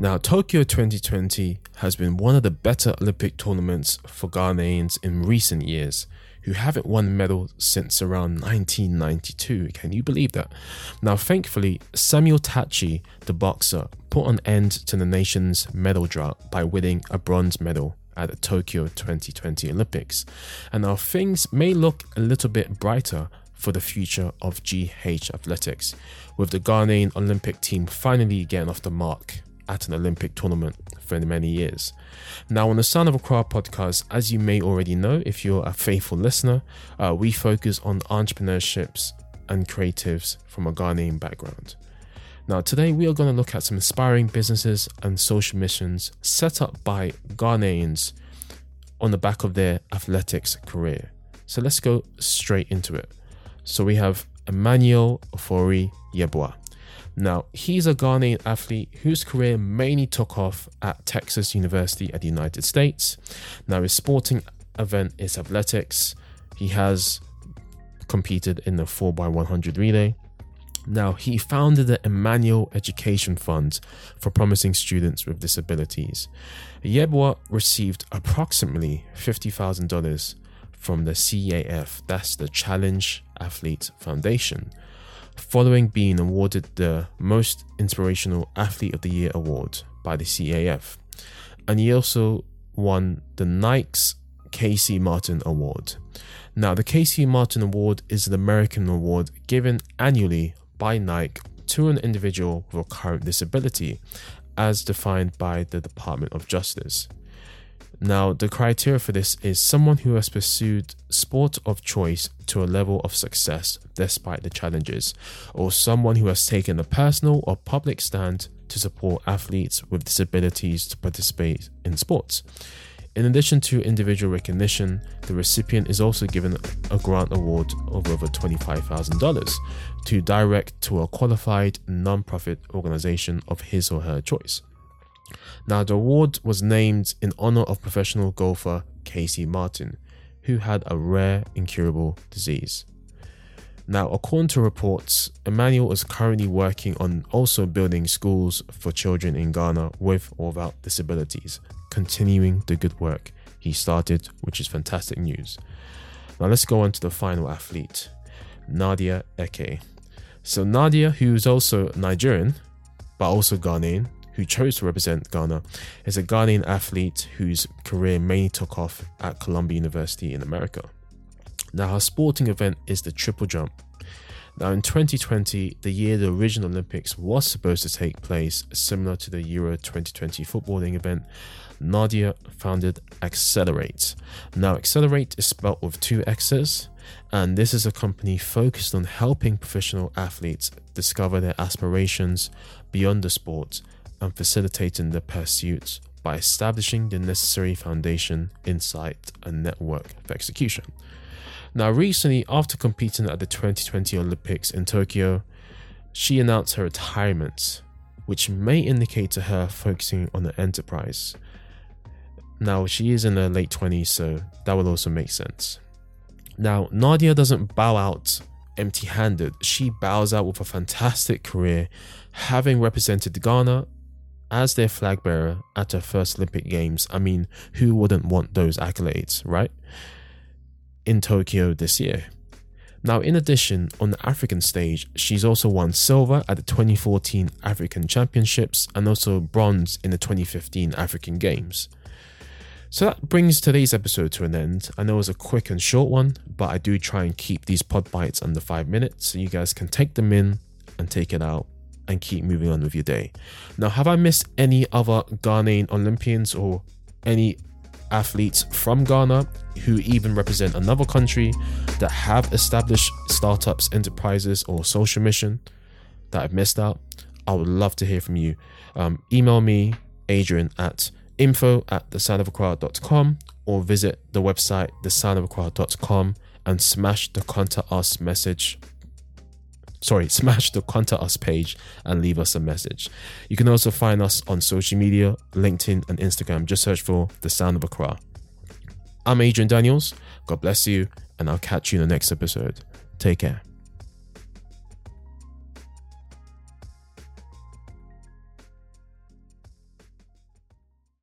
Now, Tokyo 2020 has been one of the better Olympic tournaments for Ghanaians in recent years, who haven't won a medal since around 1992. Can you believe that? Now, thankfully, Samuel Takyi, the boxer, put an end to the nation's medal drought by winning a bronze medal at the Tokyo 2020 Olympics. And now things may look a little bit brighter for the future of GH athletics, with the Ghanaian Olympic team finally getting off the mark at an Olympic tournament for many years. Now, on the Sound of Accra podcast, as you may already know, if you're a faithful listener, uh, we focus on entrepreneurships and creatives from a Ghanaian background. Now, today we are going to look at some inspiring businesses and social missions set up by Ghanaians on the back of their athletics career. So let's go straight into it. So we have Emmanuel Ofori Yeboah. Now, he's a Ghanaian athlete whose career mainly took off at Texas University at the United States. Now, his sporting event is athletics. He has competed in the 4x100 relay. Now, he founded the Emmanuel Education Fund for promising students with disabilities. Yeboah received approximately $50,000 from the CAF, that's the Challenge Athlete Foundation, following being awarded the Most Inspirational Athlete of the Year award by the CAF. And he also won the Nike's Casey Martin Award. Now, the Casey Martin Award is an American award given annually by Nike to an individual with a current disability, as defined by the Department of Justice. Now, the criteria for this is someone who has pursued sport of choice to a level of success despite the challenges, or someone who has taken a personal or public stand to support athletes with disabilities to participate in sports. In addition to individual recognition, the recipient is also given a grant award of over $25,000 to direct to a qualified non-profit organization of his or her choice. Now, the award was named in honor of professional golfer Casey Martin, who had a rare incurable disease. Now, according to reports, Emmanuel is currently working on also building schools for children in Ghana with or without disabilities, continuing the good work he started, which is fantastic news. Now, let's go on to the final athlete, Nadia Eke. So, Nadia, who's also Nigerian, but also Ghanaian, who chose to represent Ghana, is a Ghanaian athlete whose career mainly took off at Columbia University in America. Now, her sporting event is the triple jump. Now, in 2020, the year the original Olympics was supposed to take place, similar to the Euro 2020 footballing event, Nadia founded Axxcelerate. Now, Axxcelerate is spelled with two X's, and this is a company focused on helping professional athletes discover their aspirations beyond the sport and facilitating the pursuits by establishing the necessary foundation, insight, and network for execution. Now, recently, after competing at the 2020 Olympics in Tokyo, she announced her retirement, which may indicate to her focusing on the enterprise. Now, she is in her late 20s, so that will also make sense. Now, Nadia doesn't bow out empty handed, she bows out with a fantastic career, having represented Ghana as their flag bearer at her first Olympic Games. I mean, who wouldn't want those accolades, right? In Tokyo this year. Now, in addition, on the African stage, she's also won silver at the 2014 African Championships and also bronze in the 2015 African Games. So that brings today's episode to an end. I know it was a quick and short one, but I do try and keep these pod bites under five minutes so you guys can take them in and take it out and keep moving on with your day. Now, have I missed any other Ghanaian Olympians or any athletes from Ghana who even represent another country that have established startups, enterprises, or social mission that I've missed out? I would love to hear from you. Um, email me, Adrian, at info at thesoundofaccra.com or visit the website thesoundofaccra.com and smash the contact us message sorry, smash the contact us page and leave us a message. You can also find us on social media, LinkedIn and Instagram. Just search for The Sound of Accra. I'm Adrian Daniels. God bless you, and I'll catch you in the next episode. Take care.